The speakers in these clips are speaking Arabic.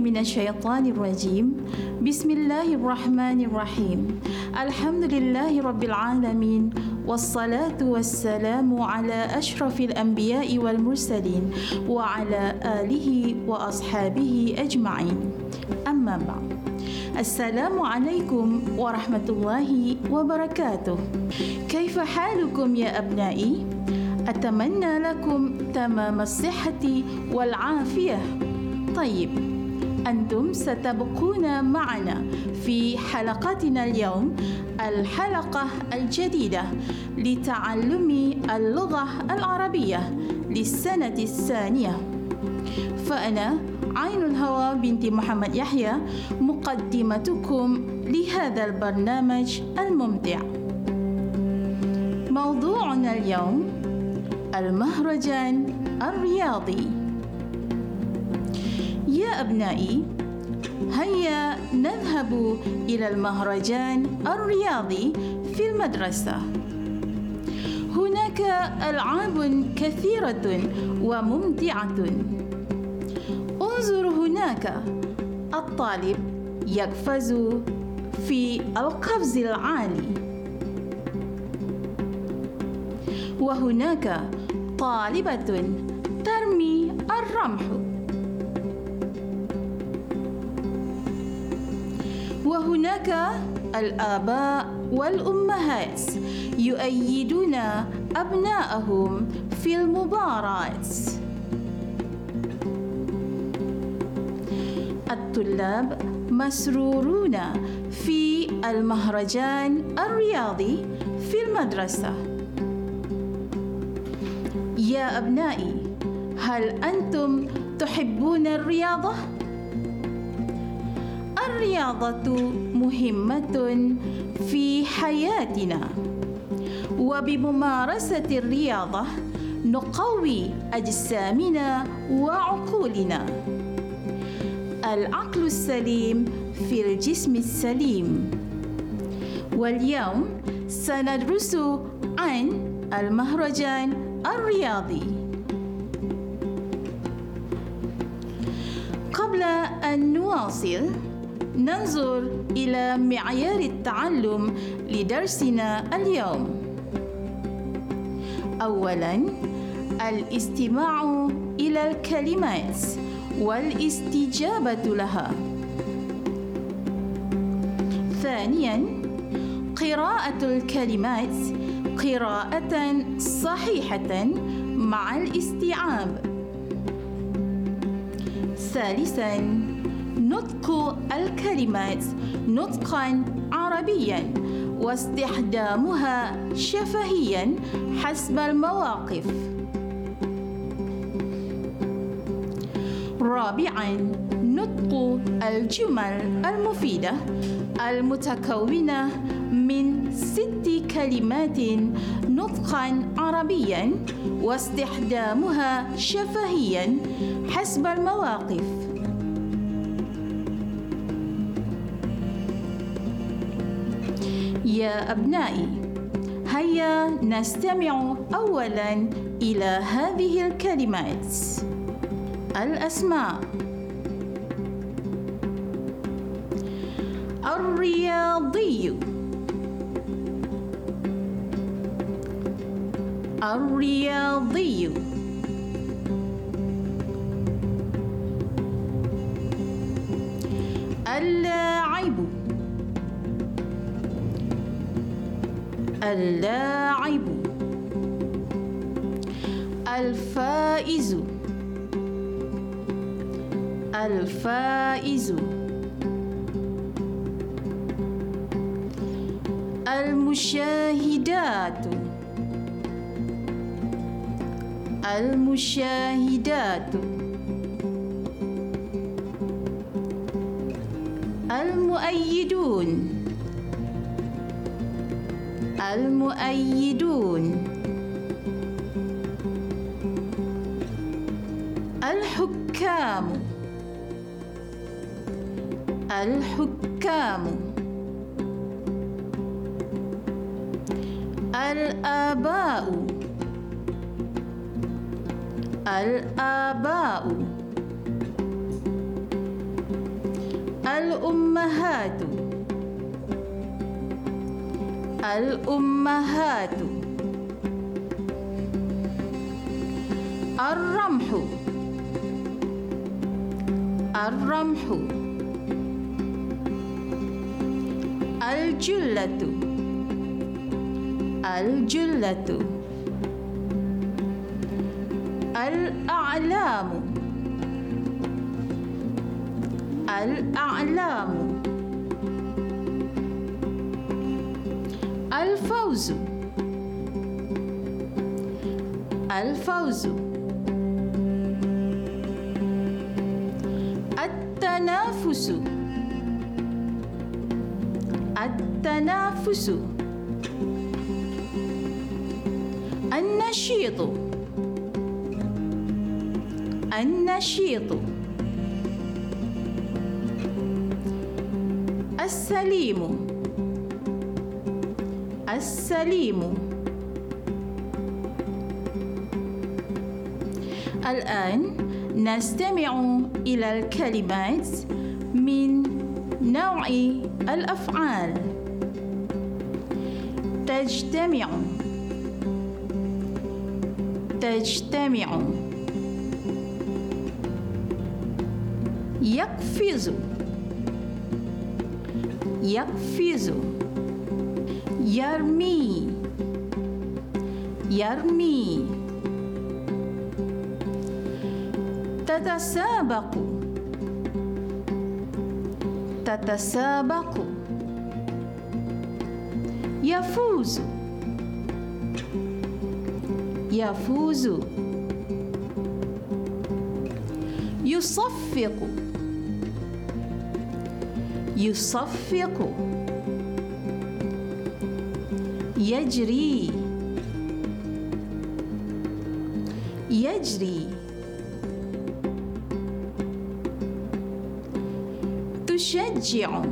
من الشيطان الرجيم. بسم الله الرحمن الرحيم. الحمد لله رب العالمين والصلاة والسلام على أشرف الأنبياء والمرسلين وعلى آله وأصحابه أجمعين. أما بعد السلام عليكم ورحمة الله وبركاته. كيف حالكم يا أبنائي؟ أتمنى لكم تمام الصحة والعافية. طيب أنتم ستبقون معنا في حلقتنا اليوم الحلقة الجديدة لتعلم اللغة العربية للسنة الثانية. فأنا عين الهوى بنت محمد يحيى مقدمتكم لهذا البرنامج الممتع. موضوعنا اليوم المهرجان الرياضي. يا أبنائي هيا نذهب إلى المهرجان الرياضي في المدرسة. هناك ألعاب كثيرة وممتعة. انظر هناك الطالب يقفز في القفز العالي. وهناك طالبة ترمي الرمح. وهناك الآباء والأمهات يؤيدون أبناءهم في المباراة الطلاب مسرورون في المهرجان الرياضي في المدرسة يا أبنائي هل أنتم تحبون الرياضة؟ الرياضة مهمة في حياتنا. وبممارسة الرياضة نقوي أجسامنا وعقولنا. العقل السليم في الجسم السليم. واليوم سندرس عن المهرجان الرياضي. قبل أن نواصل ننظر إلى معيار التعلم لدرسنا اليوم. أولاً الاستماع إلى الكلمات والاستجابة لها. ثانياً قراءة الكلمات قراءة صحيحة مع الاستيعاب. ثالثاً نطق الكلمات نطقا عربيا واستخدامها شفهيا حسب المواقف. رابعا نطق الجمل المفيدة المتكونة من ست كلمات نطقا عربيا واستخدامها شفهيا حسب المواقف. يا أبنائي. هيا نستمع أولا إلى هذه الكلمات. الأسماء. الرياضي. الرياضي. اللاعب الفائز. الفائز. المشاهدات. المشاهدات. المؤيدون. المؤيدون. الحكام. الحكام. الآباء. الآباء. الأمهات. الأمهات. الرمح. الرمح. الجلة. الجلة. الأعلام. الأعلام. الفوز. الفوز. التنافس. التنافس. النشيط. النشيط. السليم. السليم. الآن نستمع إلى الكلمات من نوع الأفعال. تجتمع. تجتمع. يقفز. يقفز. يرمي. يرمي. تتسابق. تتسابق. يفوز. يفوز. يصفق. يصفق. يجري يجري تشجع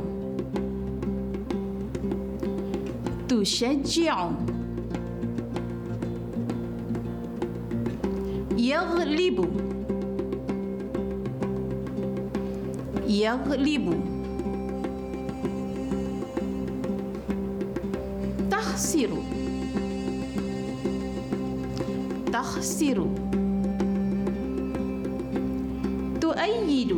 تشجع يغلب يغلب تخسر تخسر تؤيد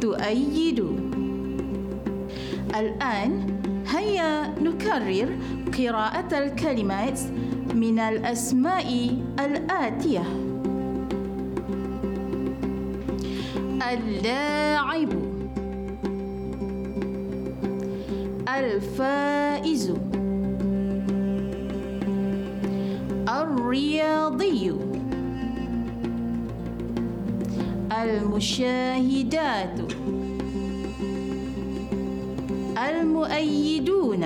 تؤيد الآن هيا نكرر قراءة الكلمات من الأسماء الآتية. اللاعب. الفائز الرياضي. المشاهدات. المؤيدون.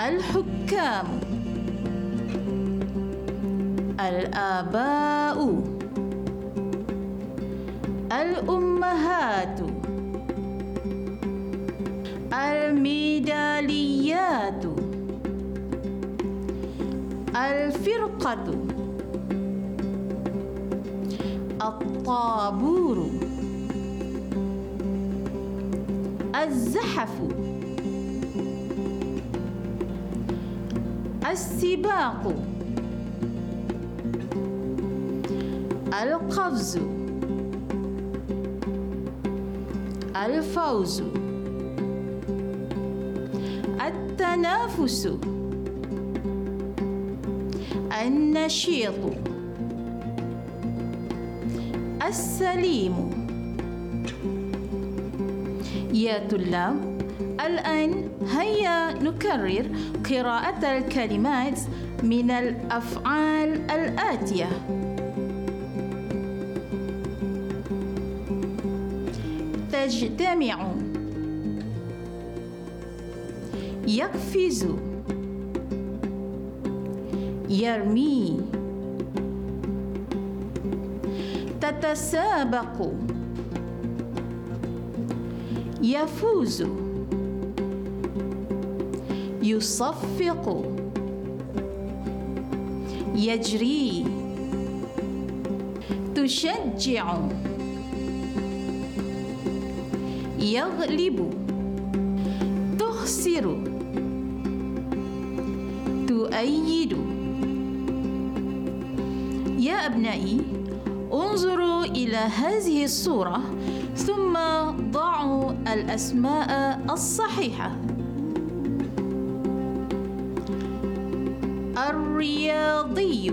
الحكام. الآباء. الأمهات. الميداليات. الفرقة. الطابور. الزحف. السباق. القفز. الفوز. التنافس. النشيط. السليم. يا طلاب الآن هيا نكرر قراءة الكلمات من الأفعال الآتية. تجتمع. يقفز يرمي تتسابق يفوز يصفق تشجع يغلب تخسر تؤيد يا أبنائي انظروا إلى هذه الصورة ثم ضعوا الأسماء الصحيحة. الرياضي.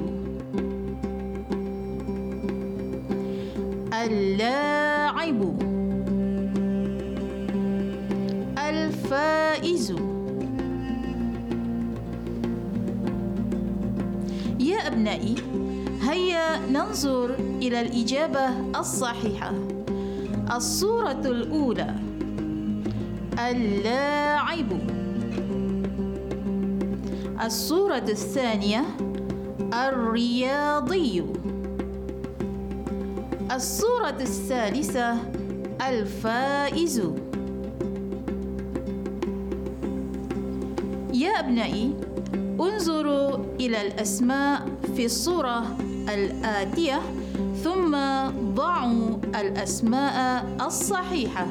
اللاعب. الفائز. أبنائي هيا ننظر إلى الإجابة الصحيحة. الصورة الأولى. اللاعب. الصورة الثانية. الرياضي. الصورة الثالثة. الفائز. يا أبنائي انظروا إلى الأسماء في الصورة الآتية ثم ضعوا الأسماء الصحيحة.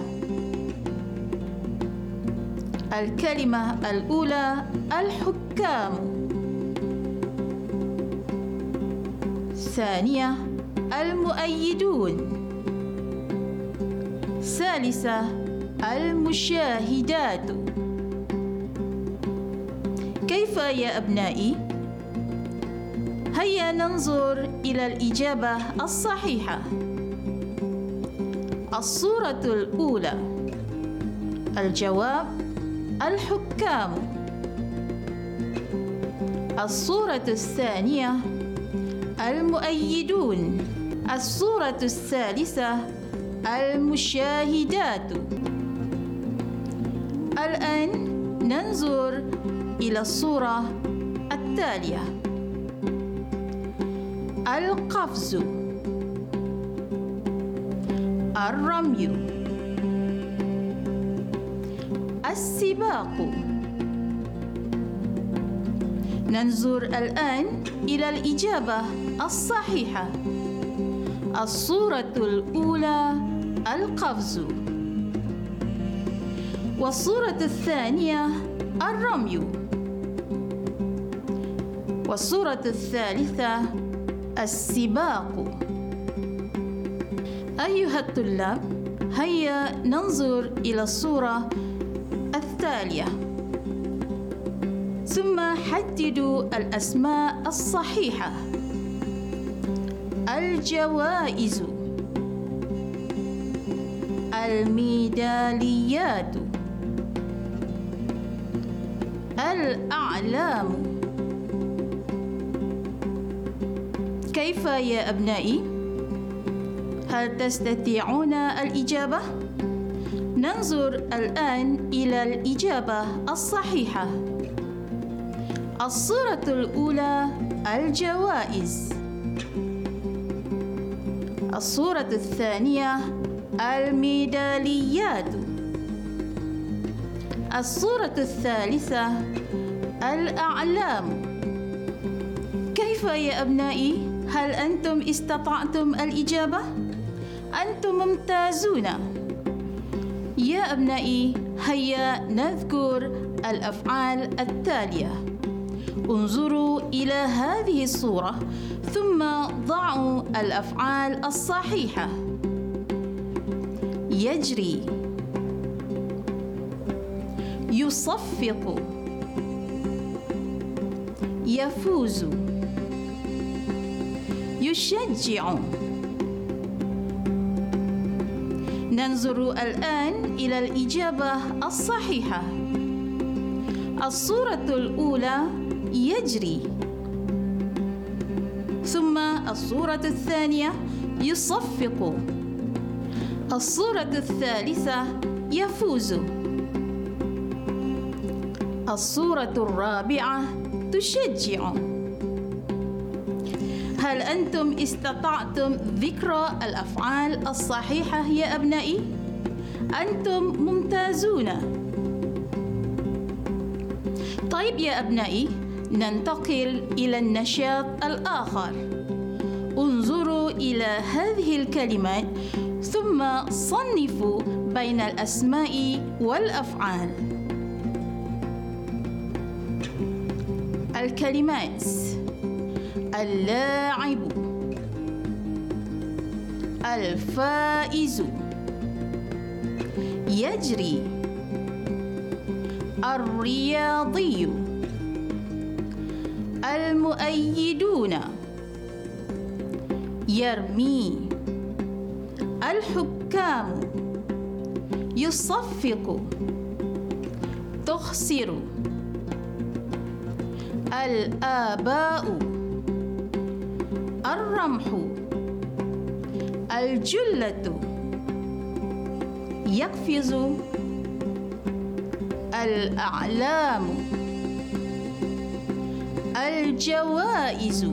الكلمة الأولى الحكام. ثانية المؤيدون. ثالثة المشاهدات. كيف يا أبنائي؟ هيا ننظر إلى الإجابة الصحيحة. الصورة الأولى. الجواب الحكام. الصورة الثانية المؤيدون. الصورة الثالثة المشاهدات. الآن ننظر إلى الصورة التالية. القفز. الرمي. السباق. ننظر الآن إلى الإجابة الصحيحة. الصورة الأولى القفز. والصورة الثانية الرمي. والصورة الثالثة السباق. أيها الطلاب هيا ننظر إلى الصورة التالية. ثم حددوا الأسماء الصحيحة. الجوائز. الميداليات. الأعلام. كيف يا أبنائي؟ هل تستطيعون الإجابة؟ ننظر الآن إلى الإجابة الصحيحة الصورة الأولى الجوائز الصورة الثانية الميداليات الصورة الثالثة الأعلام كيف يا أبنائي؟ هل أنتم استطعتم الإجابة؟ أنتم ممتازون. يا أبنائي هيا نذكر الأفعال التالية. انظروا إلى هذه الصورة ثم ضعوا الأفعال الصحيحة. يجري. يصفق. يفوز. يشجع. ننظر الآن إلى الإجابة الصحيحة. الصورة الأولى يجري. ثم الصورة الثانية يصفق. الصورة الثالثة يفوز. الصورة الرابعة تشجع. هل أنتم استطعتم ذكر الأفعال الصحيحة يا أبنائي؟ أنتم ممتازون. طيب يا أبنائي ننتقل إلى النشاط الآخر. انظروا إلى هذه الكلمات ثم صنفوا بين الأسماء والأفعال. الكلمات. اللاعب. الفائز. يجري. الرياضي. المؤيدون. يرمي. الحكام. يصفق. تخسر. الآباء. الرمح الجلة يقفز الأعلام الجوائز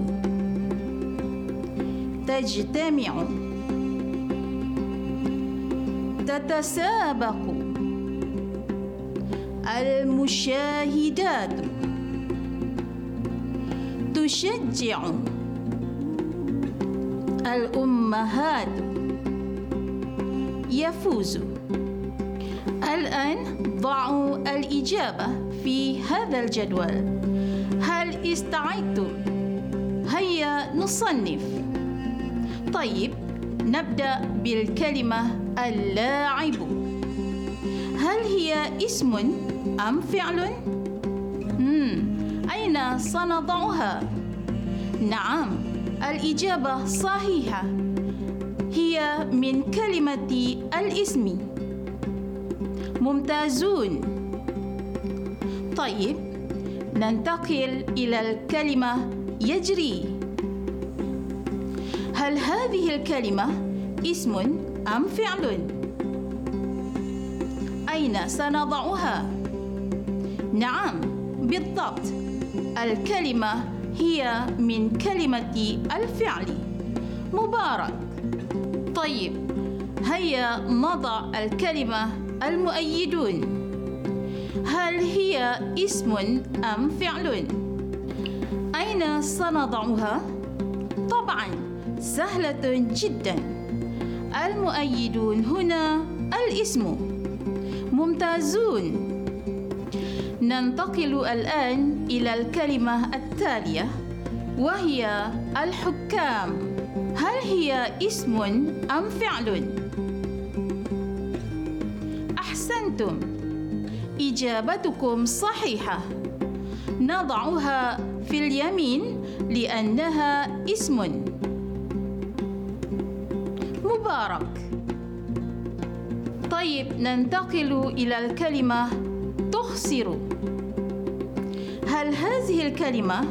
تجتمع تتسابق المشاهدات تشجع. الأمهات يفوز الآن ضعوا الإجابة في هذا الجدول هل استعدتم؟ هيا نصنف طيب نبدأ بالكلمة اللاعب هل هي اسم أم فعل؟ مم. أين سنضعها؟ نعم الإجابة صحيحة. هي من كلمة الاسم. ممتازون. طيب ننتقل إلى الكلمة يجري. هل هذه الكلمة اسم أم فعل؟ أين سنضعها؟ نعم بالضبط. الكلمة هي من كلمة الفعل. مبارك. طيب هيا نضع الكلمة المؤيدون. هل هي اسم أم فعل؟ أين سنضعها؟ طبعا سهلة جدا. المؤيدون هنا الاسم. ممتازون. ننتقل الآن إلى الكلمة التالية وهي الحكام. هل هي اسم أم فعل؟ أحسنتم. إجابتكم صحيحة. نضعها في اليمين لأنها اسم. مبارك. طيب ننتقل إلى الكلمة تخسر. هل هذه الكلمة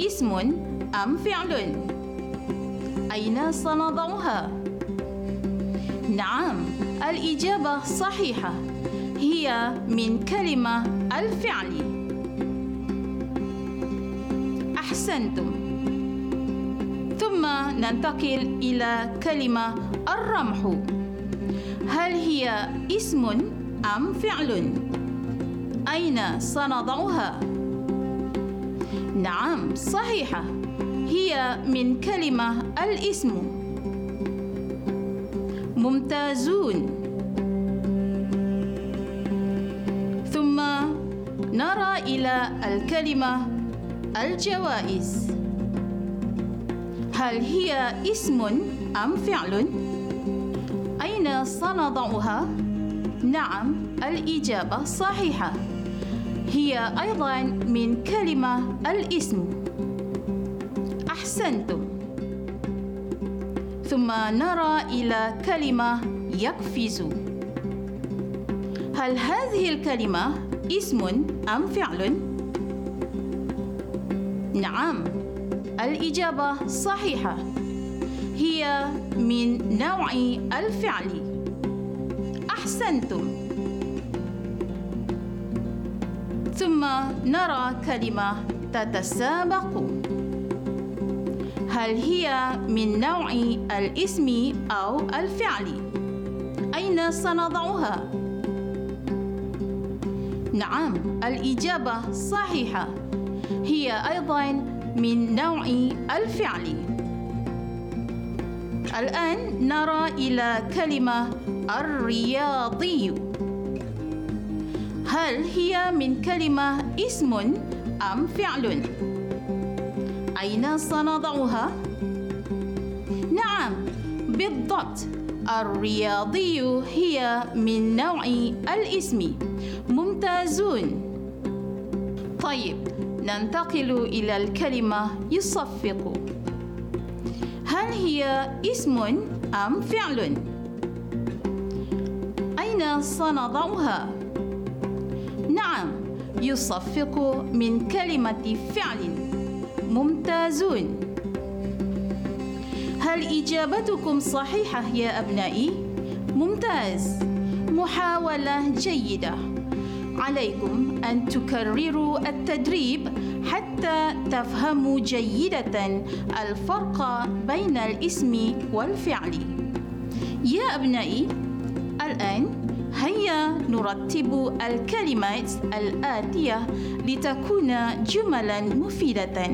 اسم أم فعل؟ أين سنضعها؟ نعم الإجابة صحيحة هي من كلمة الفعل أحسنتم ثم ننتقل إلى كلمة الرمح هل هي اسم أم فعل؟ أين سنضعها؟ نعم صحيحة. هي من كلمة الاسم. ممتازون. ثم نرى إلى الكلمة الجوائز. هل هي اسم أم فعل؟ أين سنضعها؟ نعم الإجابة صحيحة. هي أيضا من كلمة الاسم. أحسنتم ثم نرى إلى كلمة يقفز. هل هذه الكلمة اسم أم فعل؟ نعم الإجابة صحيحة. هي من نوع الفعل. أحسنتم. ثم نرى كلمة تتسابق هل هي من نوع الاسم أو الفعل؟ أين سنضعها؟ نعم الإجابة صحيحة هي أيضا من نوع الفعل الآن نرى إلى كلمة الرياضي هل هي من كلمة اسم أم فعل؟ أين سنضعها؟ نعم بالضبط الرياضي هي من نوع الاسم ممتازون طيب ننتقل إلى الكلمة يصفق هل هي اسم أم فعل؟ أين سنضعها؟ نعم يصفق من كلمة فعل. ممتازون. هل إجابتكم صحيحة يا أبنائي؟ ممتاز. محاولة جيدة. عليكم أن تكرروا التدريب حتى تفهموا جيدة الفرق بين الاسم والفعل. يا أبنائي الآن هيا نرتب الكلمات الآتية لتكون جملا مفيدة.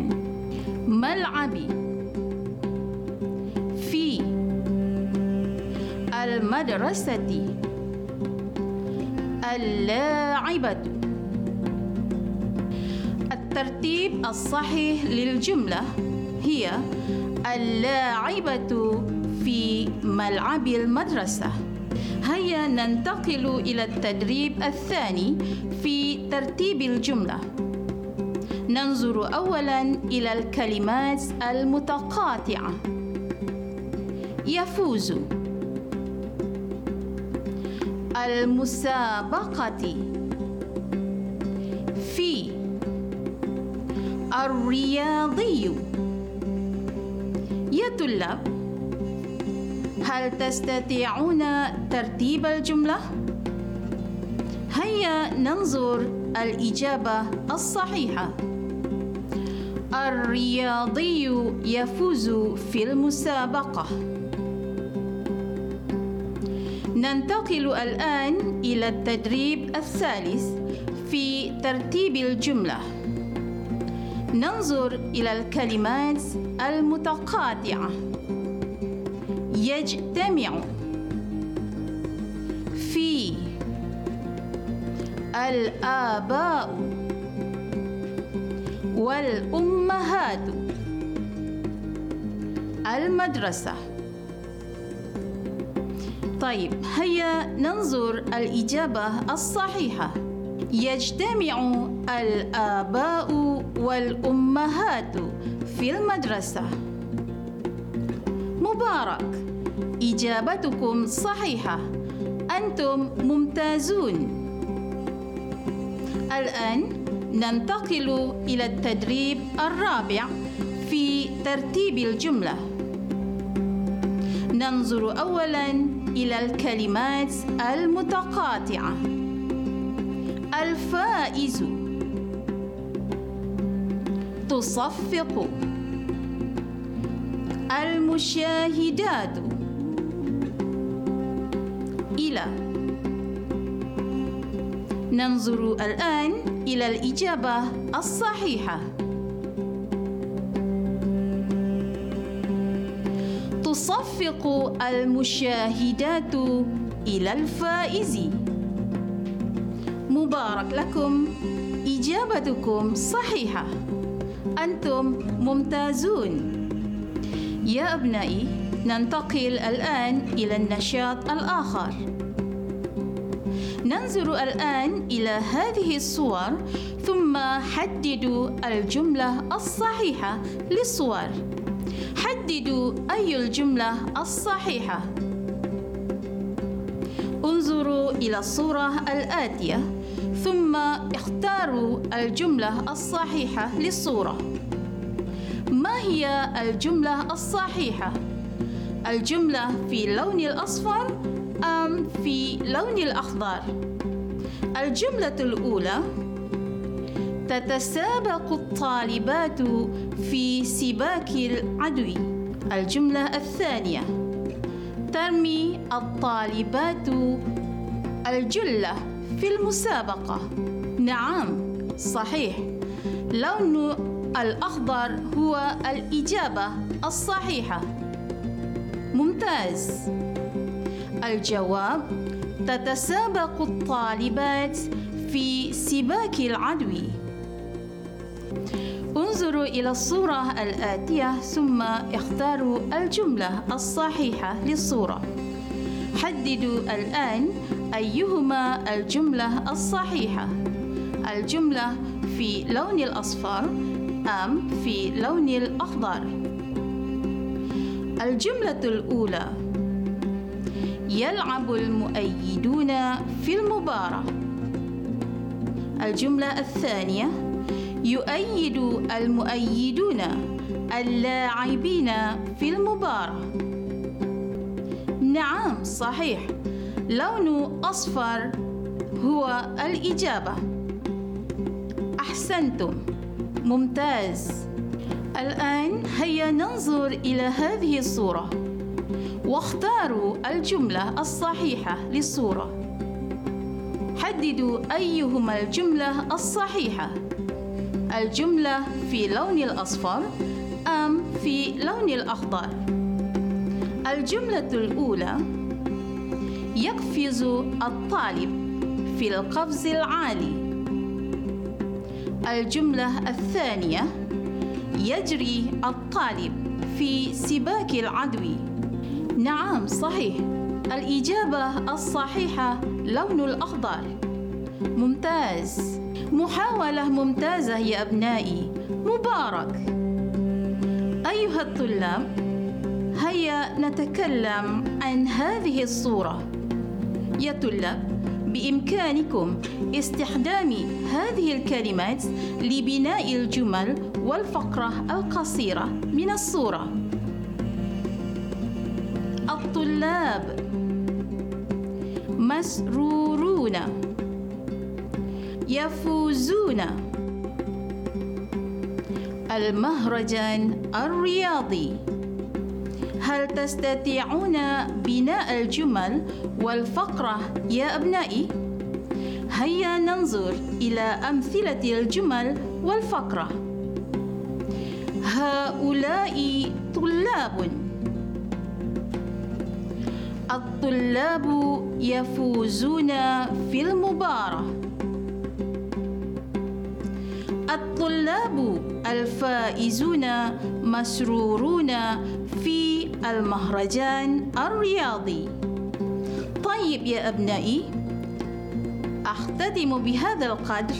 ملعبي في المدرسة. اللاعبة. الترتيب الصحيح للجملة هي اللاعبة في ملعب المدرسة. هيا ننتقل إلى التدريب الثاني في ترتيب الجملة. ننظر أولا إلى الكلمات المتقاطعة. يفوز. المسابقة. في. الرياضي. يا طلاب هل تستطيعون ترتيب الجملة؟ هيا ننظر الإجابة الصحيحة. الرياضي يفوز في المسابقة. ننتقل الآن إلى التدريب الثالث في ترتيب الجملة. ننظر إلى الكلمات المتقاطعة. يجتمع في الآباء والأمهات المدرسة. طيب هيا ننظر الإجابة الصحيحة. يجتمع الآباء والأمهات في المدرسة. مبارك. إجابتكم صحيحة. أنتم ممتازون. الآن ننتقل إلى التدريب الرابع في ترتيب الجملة. ننظر أولاً إلى الكلمات المتقاطعة. الفائز. تصفق. المشاهدات. إلى ننظر الآن إلى الإجابة الصحيحة. تصفق المشاهدات إلى الفائز. مبارك لكم. إجابتكم صحيحة. أنتم ممتازون. يا أبنائي ننتقل الآن إلى النشاط الآخر. ننظر الآن إلى هذه الصور ثم حددوا الجملة الصحيحة للصور. حددوا أي الجملة الصحيحة. انظروا إلى الصورة الآتية ثم اختاروا الجملة الصحيحة للصورة. ما هي الجملة الصحيحة؟ الجملة في اللون الأصفر أم في لون الأخضر؟ الجملة الأولى تتسابق الطالبات في سباق العدو. الجملة الثانية ترمي الطالبات الجلة في المسابقة. نعم صحيح. لون الأخضر هو الإجابة الصحيحة. ممتاز. الجواب تتسابق الطالبات في سباق العدو. انظروا إلى الصورة الآتية ثم اختاروا الجملة الصحيحة للصورة. حددوا الآن أيهما الجملة الصحيحة. الجملة في لون الأصفر أم في لون الأخضر؟ الجملة الأولى يلعب المؤيدون في المباراة. الجملة الثانية يؤيد المؤيدون اللاعبين في المباراة. نعم صحيح. لون أصفر هو الإجابة. أحسنتم. ممتاز. الآن هيا ننظر إلى هذه الصورة. واختاروا الجملة الصحيحة للصورة. حددوا أيهما الجملة الصحيحة. الجملة في لون الأصفر أم في لون الأخضر؟ الجملة الأولى يقفز الطالب في القفز العالي. الجملة الثانية يجري الطالب في سباق العدو. نعم صحيح. الإجابة الصحيحة لون الأخضر. ممتاز. محاولة ممتازة يا أبنائي. مبارك. أيها الطلاب هيا نتكلم عن هذه الصورة. يا طلاب بإمكانكم استخدام هذه الكلمات لبناء الجمل والفقرة القصيرة من الصورة. الطلاب مسرورون يفوزون. المهرجان الرياضي هل تستطيعون بناء الجمل والفقرة يا أبنائي؟ هيا ننظر إلى أمثلة الجمل والفقرة. هؤلاء طلاب. الطلاب يفوزون في المباراة. الطلاب الفائزون مسرورون في المهرجان الرياضي. طيب يا أبنائي أختتم بهذا القدر.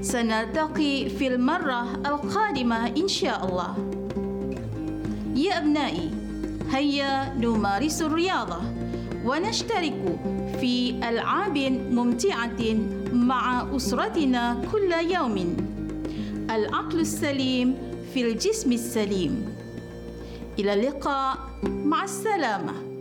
سنلتقي في المرة القادمة إن شاء الله. يا أبنائي هيا نمارس الرياضة. ونشترك في ألعاب ممتعة مع أسرتنا كل يوم. العقل السليم في الجسم السليم. إلى اللقاء مع السلامة.